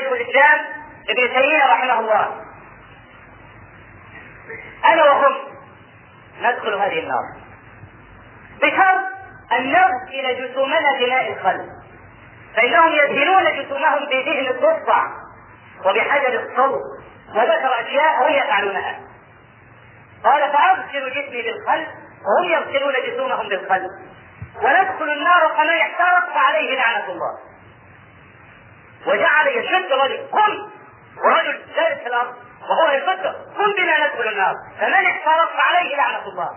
شيخ الإسلام ابن تيمية رحمه الله. أنا وهم ندخل هذه النار. بشرط أن نغسل جسومنا بماء الخل. فإنهم يدهنون جسومهم بدهن الضفدع وبحجر الصوت. وذكر أشياء هم يفعلونها. قال فأغسل جسمي بالخل وهم يغسلون جسومهم بالخل. وندخل النار فمن احترق فعليه لعنة الله. وجعل يشد رجل. قم ورجل جالس في الأرض وهو يصدق قم بنا ندخل النار. فمن احترق فعليه لعنة الله.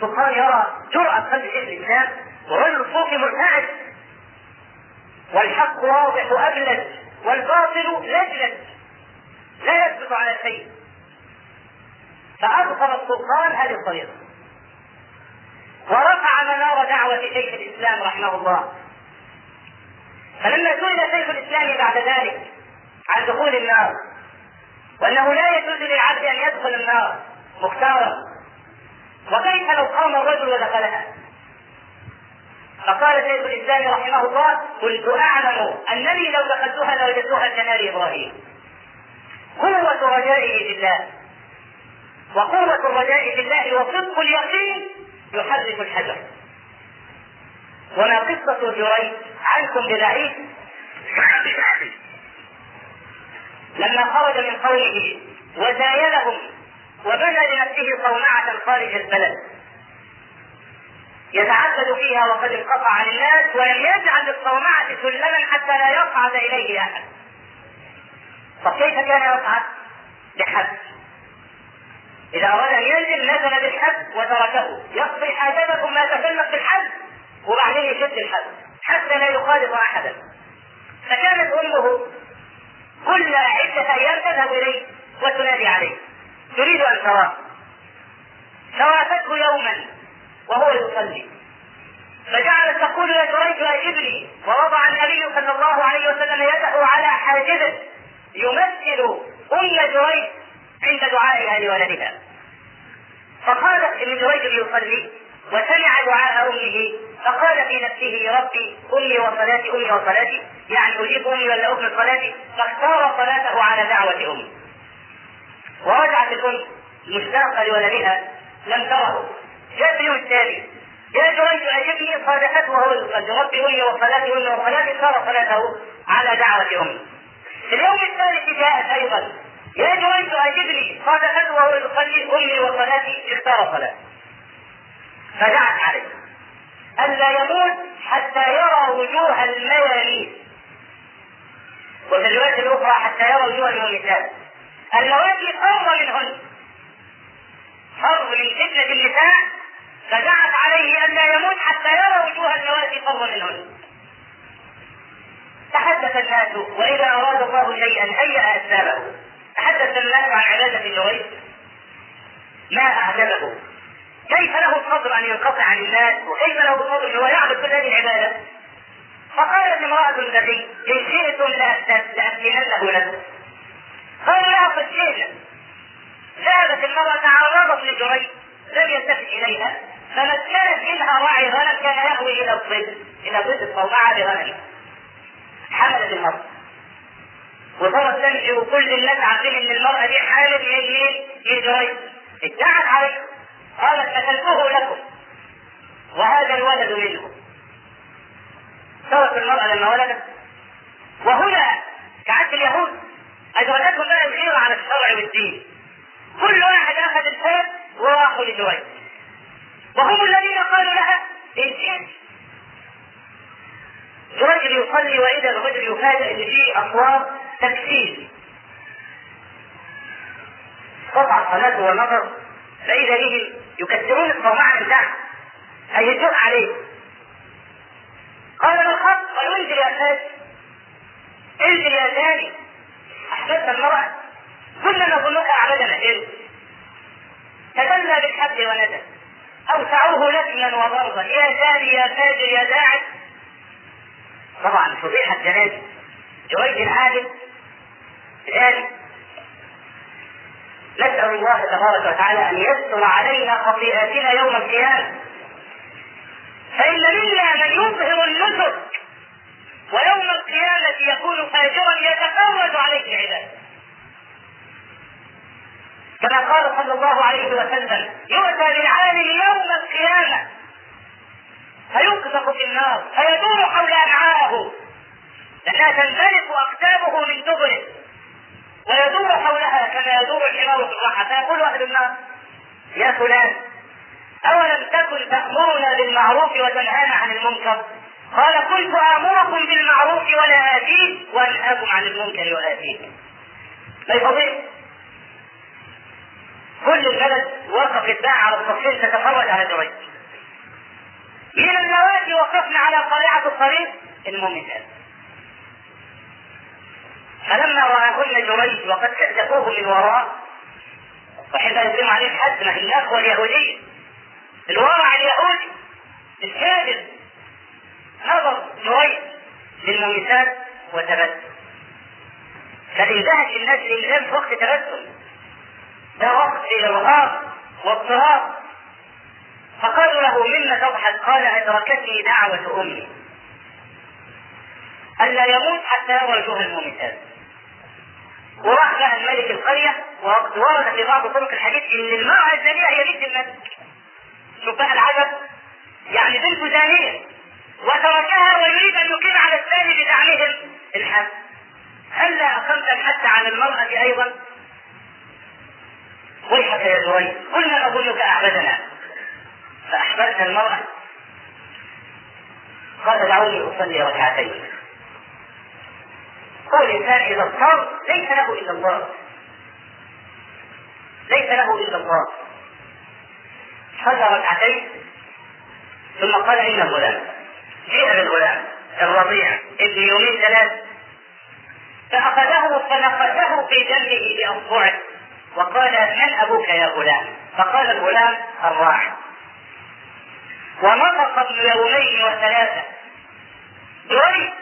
سبحان يرى جرأة قلب الإسلام ورجل الصوفي مرتعد والحق واضح أبلج والباطل لجلج لا يثبت على شيء. فأبطل السلطان هذه الطريقة. ورفع منار دعوة شيخ الإسلام رحمه الله. فلما سئل شيخ الإسلام بعد ذلك عن دخول النار وأنه لا يجوز للعبد أن يدخل النار مختارا وكيف لو قام الرجل ودخلها؟ فقال شيخ الإسلام رحمه الله كنت أعلم أنني لو دخلتها لوجدتها كنار إبراهيم. قوة رجائه في الله. وقوة الرجاء في الله وصدق اليقين يحرك الحجر. وما قصة جريج. عنكم ببعيد لما خرج من قومه وزايلهم وبنى لنفسه صومعة خارج البلد. يتعبد فيها وقد انقطع عن الناس ولم يجعل للصومعة سلما حتى لا يصعد إليه أحد. طب كيف كان يصعد؟ بحد. إذا أراد أن ينزل نزل بالحد وتركه. يقضي حاجته ثم يتكلم بالحد. وبعدين يشد الحد حتى لا يخالط أحدا. فكانت أمه كل عدة أيام تذهب إليه وتنادي عليه. تريد أن تراه. فوافته يوما وهو يصلي. فجعلت تقول يا جريج أجبني ووضع النبي صلى الله عليه وسلم يده على حاجبه يمثل أم جريج عند دعائها لولدها فقالت ابن جريج يصلي وسمع دعاء أمه فقال في نفسه ربي أمي وصلاتي أمي وصلاتي يعني أجيب أمي ولا اكمل صلاتي؟ فاختار صلاته على دعوة امي ورجعت الأم مشتاقة لولدها لم تره. جاء في اليوم التالي يا جريج أجبني صادفته وهو يصلي. ربي أمي وصلاتي أمي وصلاتي. صار صلاته على دعوة في اليوم الثالث جاءت أيضا يا جريج أجبني صادفته وهو يصلي. أمي وصلاتي. اختار صلاتي فدعت عليه. ألا يموت حتى يرى وجوه الميامين. وفي الرواية الأخرى حتى يرى وجوه المميتات اللواتي فر منهن. فر من فتنة النساء. فدعت عليه ألا يموت حتى يرى وجوه اللواتي فر منهن. تحدث الناس وإذا أراد الله شيئا هيأ أسبابه؟ تحدث الناس عن عبادة النويس ما أعجبه؟ كيف له الصبر أن ينقطع عن الناس وكيف له الصبر ان هو يعبد كل هذه العبادة؟ فقالت امرأة النبي إن شئتم لأسلمنه لكم. قالوا لها قد شئنا ذهبت المرأة تعرضت لجريج لم يلتفت إليها فمكنت منها راعي غنم كان يهوي إلى الظل إلى ظل الصومعة بغنمه حملت المرأة. وصارت تمشي وكل الناس عارفين ان المرأة دي حامل من مين؟ من جريج. ادعت عليه قالت قتلته لكم. وهذا الولد منه سوت المرأة لما ولدت. وهنا كعادة اليهود أدركتهم بقى الغيرة على الشرع والدين. كل واحد أخذ الفات وراحوا لجريج وهم الذين قالوا لها إن شئت. رجل يصلي وإذا الرجل يفاجئ إن فيه أصوات تكفير. قطع صلاته ونظر فإذا بهم يكسرون الصومعة من تحت. هيجون عليه. قال ما الخط قال انزل يا فاس انزل يا ثاني أحببت المرأة كنا نظنك اعبدنا انت تدلى بالحبل وندى. أوسعوه لكما وضربا يا ثاني يا فاجر يا داعي. طبعا فضيحة جنازة جويد العادل. ذلك نسأل الله تبارك وتعالى أن يستر علينا خطيئاتنا يوم القيامة. فإن منا من يظهر النسك ويوم القيامة يكون فاجرا يتفرج عليه العباد كما قال صلى الله عليه وسلم يؤتى بالعالم يوم القيامة. فيقذف في النار فيدور حول أمعاءه لأنها تنزلق أقدامه من دبره. ويدور حولها كما يدور الحمار في الراحة. فيقول أهل النار يا فلان أولم تكن تأمرنا بالمعروف وتنهانا عن المنكر؟ قال كنت آمركم بالمعروف ولا آتيه وأنهاكم عن المنكر وآتيه لا يفضل كل البلد وقفت بقى على التصوير تتفرج على جريج من اللواتي وقفنا على قارعة الطريق الممتاز. فلما رآهن جريج وقد كتفوه من وراء وحين يقيم عليه الحد ما هي الأخوة اليهودية الورع اليهودي الكاذب نظر جريج للمميتات وتبسم. فاندهش الناس الإنسان في وقت تبسم. ده وقت إرهاق واضطراب فقالوا له مما تضحك؟ قال أدركتني دعوة أمي. ألا يموت حتى يرى وجوه المميتات. وراح بقى الملك القرية وورد في بعض طرق الحديث إن المرأة الزانية هي بنت الملك. شوف بقى العجب. يعني بنت زانية وتركها ويريد أن يقيم على الثاني بدعمهم. الحد. هلا اقمت الحد على المرأة أيضا؟ ويحك يا زهير كنا نظنك اعبدنا فأحببت المرأة. قال دعوني أصلي ركعتين. الإنسان اذا اضطر ليس له إلا الله ليس له إلا الله صلى ركعتين ثم قال ان الغلام جيء بالغلام الرضيع ابن يومين ثلاث فأخذه فنقشه في جنبه بأصبعه وقال من أبوك يا غلام؟ فقال الغلام الراحل ونطق ابن يومين وثلاثة. بريد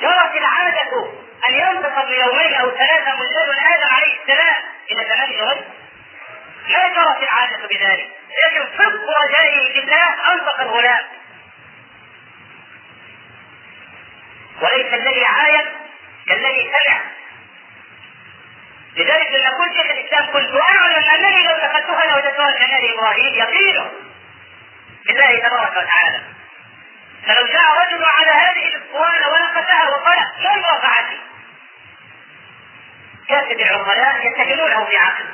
جرت العادة. أن ابن يومين أو ثلاثة مجرد آدم عليه السلام إلى تمام جوزه ما جرت العادة بذلك. لكن صدق رجائه بالله انطق الغلام. وليس الذي عاين كالذي سمع. لذلك لما قلت شيخ الإسلام كنت اعلم انني لو دخلتها لوجدتها كنبي إبراهيم يقينه. بالله تبارك وتعالى. فلو جاء رجل على هذه الأسطوانة ونقشها وقال من رفعتي كاتب العقلاء يتهمونه في عقل.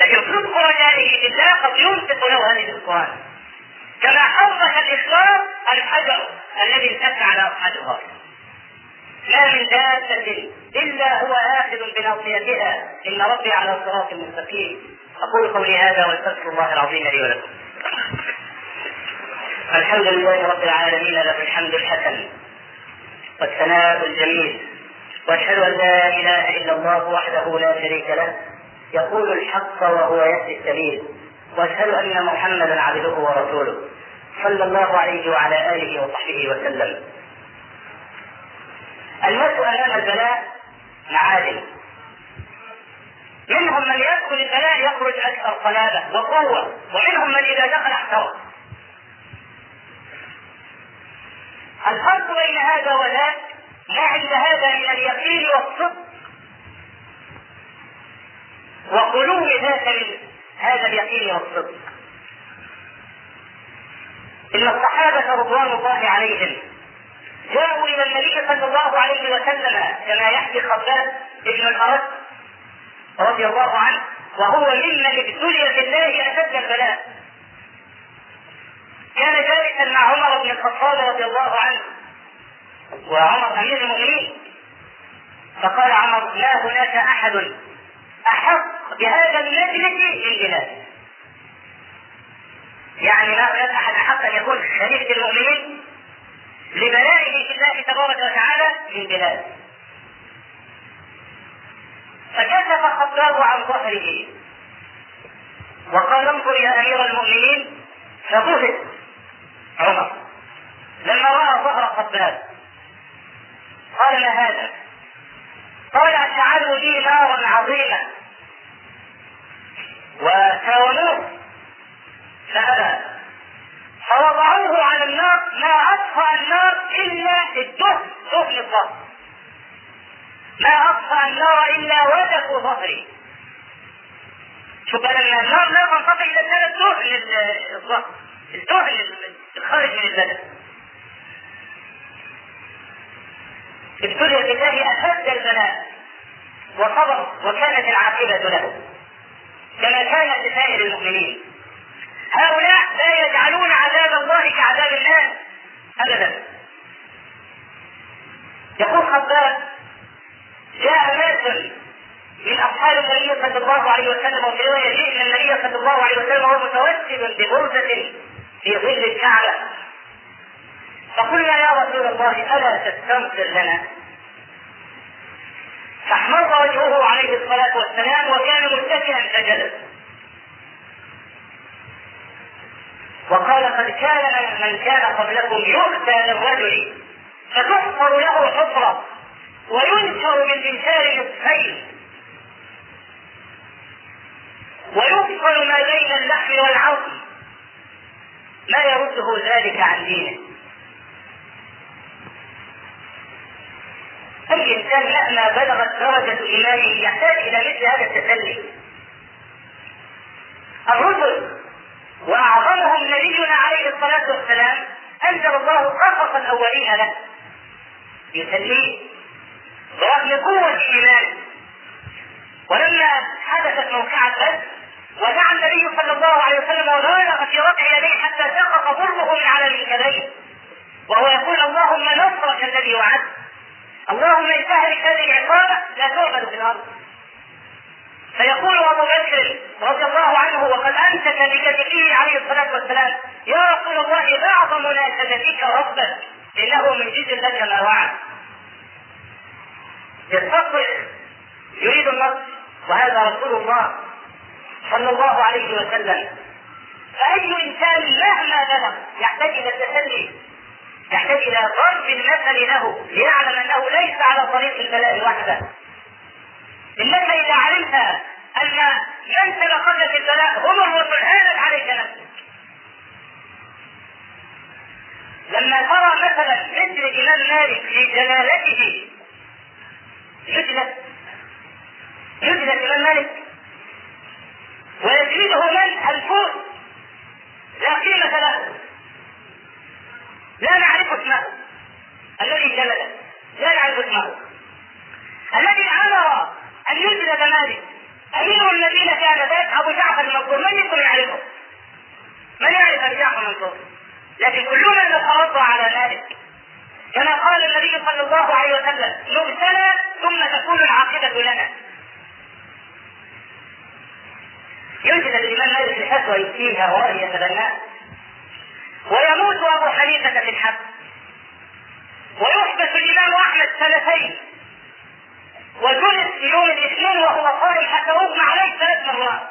لكن صدق رجائه بالله قد ينطق له هذه الاسطوانه كما حرك الاخلاص الحجر الذي انتك على اصحابها ما من دابة إلا هو آخذ بناصيتها. إن ربي على صراط مستقيم. أقول قولي هذا واستغفر الله العظيم لي ولكم. الحمد لله رب العالمين له الحمد الحسن. والثناء الجميل. وأشهد أن لا إله إلا الله وحده لا شريك له. يقول الحق وهو يهدي السبيل. وأشهد أن محمدا عبده ورسوله. صلى الله عليه وعلى آله وصحبه وسلم. الموت أمام البلاء معادن. منهم من يدخل البلاء يخرج أكثر صلابة وقوة ومنهم من إذا دخل احترق. الفرق بين هذا وذاك ما عند هذا من اليقين؟ والصدق وخلو من هذا اليقين والصدق. إن الصحابة رضوان الله عليهم جاءوا إلى النبي صلى الله عليه وسلم كما يحكي خباب ابن الارد رضي الله عنه وهو ممن ابتلي بالله أشد البلاء. كان جالسا مع عمر بن الخطاب رضي الله عنه وعمر أمير المؤمنين. فقال عمر لا هناك أحد أحق بهذا المجلس من بلاد يعني ما هناك أحد أحق أن يكون خليفه المؤمنين لبلائه في الله تبارك وتعالى من بلاد فكشف خطاب عن ظهره. وقال انظر يا أمير المؤمنين فبهت عمر لما رأى ظهر خباب قال ما هذا؟ قال اشعلوا لي نارا عظيما وساوموه فابى فوضعوه على النار ما أطفأ النار إلا الدهن دهن الظهر ما أطفأ النار إلا وجف ظهري. شوف لما النار لا تنطفئ الا كان الدهن الظهر الدهن الخارج من البدن. ابتلي بالله أشد البلاء وصبر وكانت العاقبة له كما كانت لسائر المؤمنين. هؤلاء لا يجعلون عذاب الله كعذاب الناس ابدا. يقول خباب جاء ناس من أصحاب النبي صلى الله عليه وسلم وفي رواية جئ النبي صلى الله عليه وسلم وهو متوسل ببرزه في ظل الكعبة. فقلنا يا رسول الله ألا تستغفر لنا؟ فأحمر وجهه عليه الصلاة والسلام وكان متكئا فجلس وقال قد كان من كان قبلكم يؤتى للرجل فتحفر له حفرة وينشر بالإنسان نصفين ويفصل ما بين اللحم والعظم. ما يرده ذلك عن دينه. اي انسان مهما بلغت درجة إيمانه يحتاج إلى مثل هذا التسلي. الرسل واعظمهم نبينا عليه الصلاة والسلام أنزل الله قصص الاولين له. يسليه برغم قوة ايمانه ولما حدثت موقعة بدر ودعا النبي صلى الله عليه وسلم وبالغ في رفع يديه حتى سقط ظلمه من على منكبيه وهو يقول اللهم نصرك الذي وعدت. اللهم إن تهلك هذه العصابه لا تعبد في الأرض. فيقول أبو بكر رضي الله عنه وقد امسك بكتفه عليه الصلاة والسلام. يا رسول الله بعض مناسبتك ربك إنه من جد لك ما وعد. يستطرق يريد النصر وهذا رسول الله صلى الله عليه وسلم. فأي إنسان مهما بلغ يحتاج إلى التسلي يحتاج إلى ضرب المثل له ليعلم أنه ليس على طريق البلاء وحده إنك إذا علمت أن من سبقك في البلاء هم الرسل هانت عليك نفسك. لما ترى مثلا مثل الإمام مالك في جلالته يجلس يجلس الإمام مالك ويجلده من الفوز لا قيمة له. لا نعرف اسمه. الذي جلده لا نعرف اسمه. الذي أمر أن يجلد مالك أمير الذين كان ذاك أبو جعفر المنصور. من يكون يعرفه؟ من يعرف أبو جعفر المنصور؟ لكن كلنا نترضى على ذلك. كما قال النبي صلى الله عليه وسلم نبتلى ثم تكون العاقبة لنا. يوجد الإمام مالك الفتوى يفتيها وهي يتبناها ويموت أبو حنيفة في الحبس ويحبس الإمام أحمد سنتين. وجلس يوم الاثنين وهو قائم حتى اغمى عليه ثلاث مرات.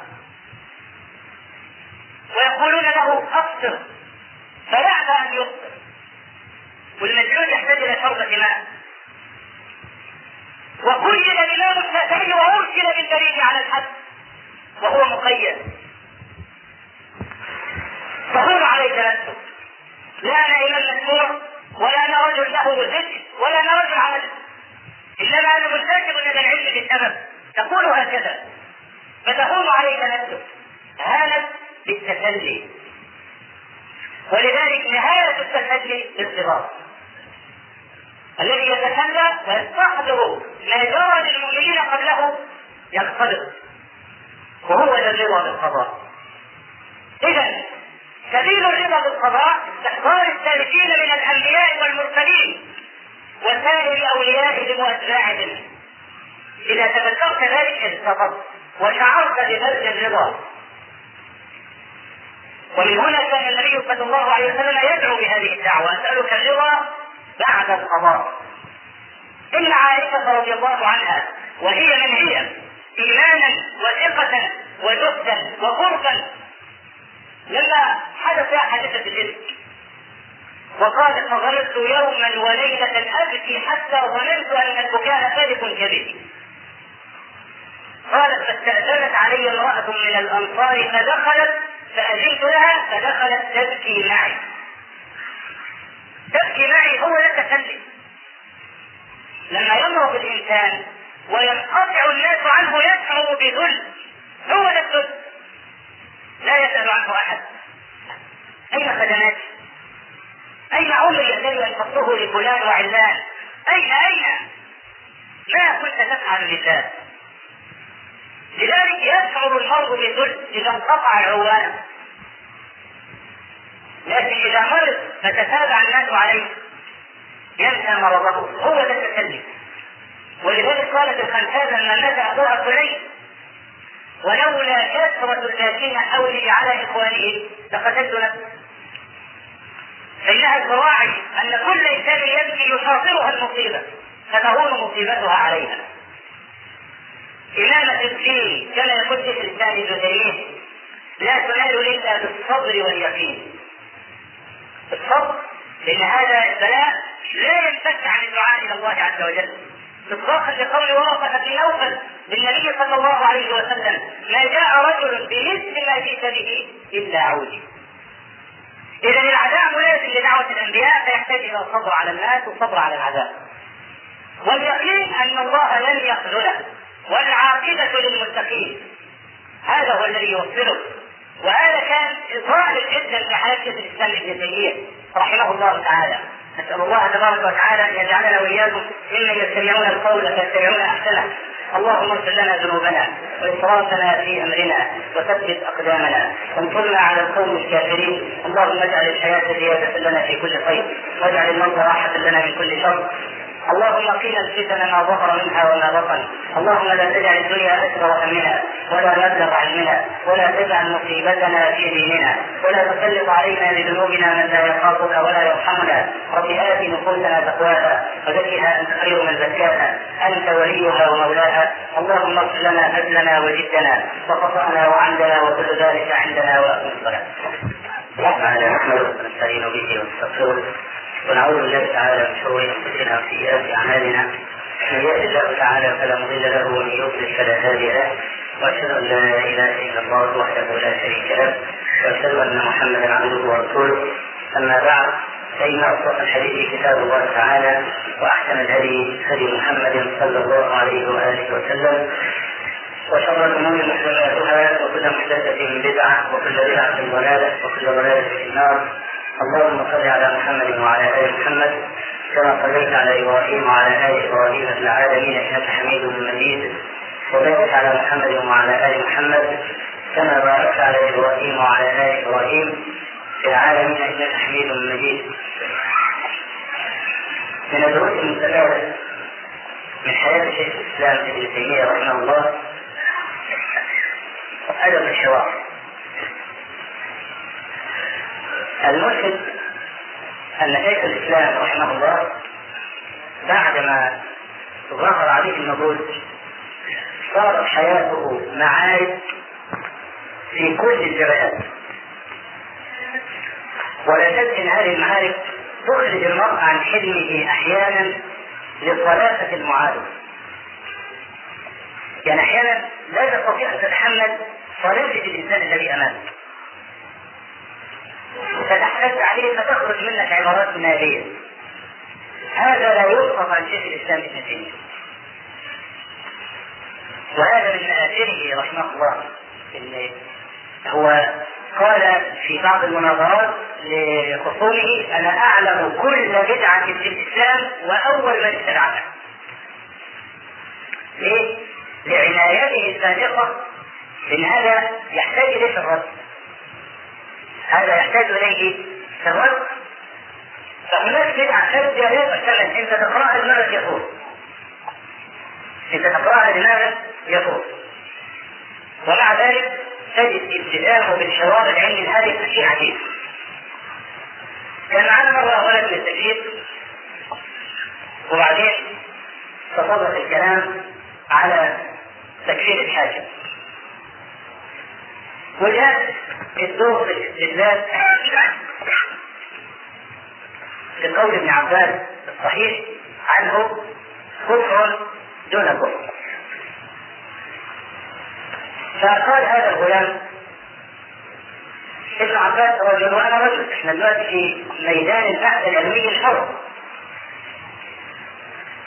ويقولون له أفطر. فيأبى أن يفطر. والمجنون يحتاج إلى شربة ماء وكلل الإمام الشافعي وأرسل بالبريد على الحد. وهو مقيد. تقول عليك نفسك لا أنا امام مسموع ولا أنا رجل له ذكر ولا أنا رجل عمل إنما أنا مستكبر من العلم بالسبب تقول هكذا. فتقول عليك نفسك. هانت بالتسلي. ولذلك نهاية التسلي بالصغار الذي يتسلى ويستحضر ما جرى للمؤمنين قبله يقتبض وهو الرضا بالقضاء. اذا سبيل الرضا بالقضاء استحضار السالكين من الأنبياء والمرسلين وسائر اوليائهم وأتباعهم. إذا تذكرت ذلك استفدت وشعرت ببذل الرضا. ومن هنا كان النبي صلى الله عليه وسلم يدعو بهذه الدعوة أسألك الرضا بعد القضاء. إن عائشة رضي الله عنها وهي من هي إيمانا وثقة وجهدا وقربا لما حدث حادثه الافك وقالت فظلت يوما وليلة أبكي حتى ظننت أن البكاء فارق كبدي قالت فاستأذنت علي امرأة من الأنصار فدخلت فأذنت لها فدخلت تبكي معي. تبكي معي هو لا تكلم. لما يمرض الإنسان وينقطع الناس عنه يشعر بذل هو الذل لا يسأل عنه أحد أين خدماتي؟ أين عمري الذي أنفقته لفلان وعلان؟ أين أين؟ ما كنت تفعل لله لذلك يشعر المرء بالذل إذا انقطع العوان لكن إذا مرض فتتابع الناس عليه ينسى مرضه هو ده التكلف ولذلك قالت الخنساء لما مات أبوها سليم ولولا كثرة الذاكرين حولي على إخوانه لقتلت فإنها تراعي أن كل إنسان يبكي يحاصرها المصيبة فتهون مصيبتها عليها إمامة الدين كما يقول شيخ الإسلام ابن تيمية لا تنال إلا بالصبر واليقين. الصبر لأن هذا البلاء لا ينفك عن الدعاء إلى الله عز وجل. مصداقا لقول ورقة بن نوفل للنبي صلى الله عليه وسلم ما جاء رجل بمثل ما جئت به إلا عودي إذا العداء ملازم لدعوة الأنبياء فيحتاج إلى الصبر على الناس والصبر على العذاب واليقين أن الله لن يخذله والعاقبة للمتقين. هذا هو الذي يوصله وهذا كان ظاهر جدا في حياة الإسلام ابن تيمية رحمه الله تعالى. نسأل الله تبارك وتعالى أن يجعلنا وإياكم ممن يستمعون القول فيتبعون أحسنه. اللهم اغفر لنا ذنوبنا وإسرافنا في أمرنا وثبت أقدامنا. وانصرنا على القوم الكافرين. اللهم اجعل الحياة زيادة لنا في كل خير. واجعل الموت راحة لنا من كل شر. اللهم قنا الفتن ما ظهر منها وما بطن. اللهم لا تجعل الدنيا أكبر همنا ولا مبلغ علمنا ولا تجعل مصيبتنا في ديننا ولا تسلط علينا بذنوبنا من لا يخافك ولا يرحمنا. رب آت نفوسنا تقواها وزكها أنت خير من زكاها. أنت وليها ومولاها. اللهم اغفر لنا هزلنا وجدنا وخطأنا وعندنا وكل ذلك عندنا وأقم الصلاة. نحمده ونستعين به ونستغفره ونعوذ بالله تعالى من شرور أنفسنا وسيئات أعمالنا. من يهد الله تعالى فلا مضل له ومن يضلل فلا هادي له. وأشهد أن لا إله إلا الله وحده لا شريك له. وأشهد أن محمدا عبده ورسوله. أما بعد فإن أصدق الحديث كتاب الله تعالى وأحسن الهدي هدي محمد صلى الله عليه وآله وسلم. وشر الأمور محدثاتها وكل محدثة بدعة وكل بدعة ضلالة وكل ضلالة في النار. اللهم صل على محمد وعلى آل محمد كما صليت على إبراهيم وعلى آل إبراهيم في العالمين إنك حميد مجيد. وبارك على محمد وعلى آل محمد كما باركت على إبراهيم وعلى آل إبراهيم في العالمين إنك حميد مجيد. من الدروس المستفاده من حياة شيخ الإسلام ابن تيمية رحمه الله أدب الحوار الملحد أن شيخ الإسلام رحمه الله بعدما ظهر عليه النضوج صارت حياته معارك في كل الجبهات. ولا شك إن هذه المعارك تخرج المرء عن حلمه أحيانا لصلافه المعارض يعني أحيانا لا تستطيع أن تتحمل صلافه الإنسان الذي امامك فتحتج عليه فتخرج منك عبارات ناريه هذا لا يوصف عن شيخ الإسلام ابن تيمية وهذا من مآثره رحمه الله إن هو قال في بعض المناظرات لخصومه أنا أعلم كل بدعة في الإسلام وأول من اتبعها. ليه؟ لعنايته السابقة ان هذا يحتاج إليه في الرد. هذا يحتاج إليه الرد فهناك بدعة خارجه لا تعتمد انت تقراها دماغك يقول. انت تقراها دماغك يقول. ومع ذلك تجد التزامه بالحوار العلمي الهادف شيء عجيب. كان معنا مرة ولد التكليف وبعدين تسلط الكلام على تكفير الحاجة وجاء الدور في الاستدلال. ابن عباس الصحيح عنه كفر دون كفر. فقال هذا الغلام ابن عباس رجل وأنا رجل إحنا دلوقتي في ميدان البحث العلمي الحر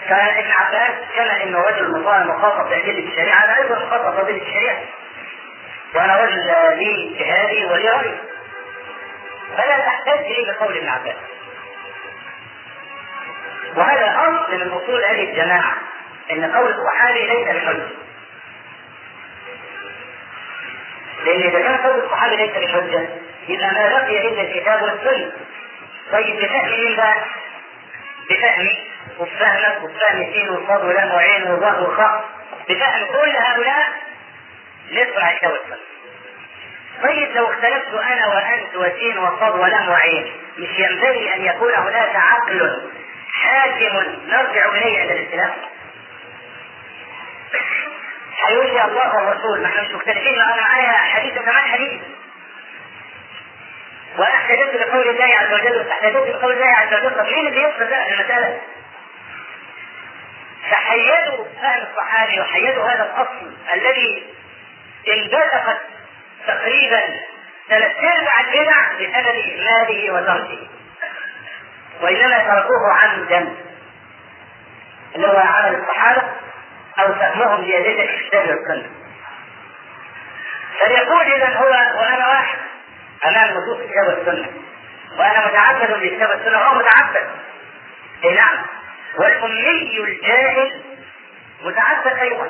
فابن عباس كما إنه رجل مخاطب بادله الشريعة أنا أيضا مخاطب بادله الشريعة. وأنا رجل لي جهادي ولي راي فلا تحتاج لي بقول ابن عباس. وهذا أصل من اصول هذه الجماعة إن قول الصحابي ليس بحجة. لأن إذا كان قول الصحابي ليس بحجة يبقى ما بقي إلا الكتاب والسنة. طيب بفهم مين بقى؟ بفهمي وبفهمك وبفهم سين وصاد ولام وعين وظهر وخاء بفهم كل هؤلاء الكتاب والسنة طيب لو اختلفت أنا وأنت وسين وصاد ولام وعين مش ينبغي أن يكون هناك عقل حاكم نرجع إليه عند الاختلاف هيقول لي الله والرسول ما إحنا مش مختلفين أنا معايا حديث وكمان حديث. وأنا احتجت بقول الله عز وجل واستحتجت بقول الله عز وجل طب مين اللي يفصل بقى المسألة؟ فحيدوا فهم الصحابي وحيدوا هذا الأصل الذي انبثقت تقريبا ثلاث ارباع البدع بسبب اهماله وتركه. وإنما تركوه عمدا. اللي هو عمل الصحابة أو فهمهم لادله الكتاب والسنة فليقول اذا هو وأنا واحد أمام نصوص الكتاب والسنة وأنا متعبد بالكتاب والسنة وهو متعبد. اي نعم. والأمي الجاهل متعبد أيضا.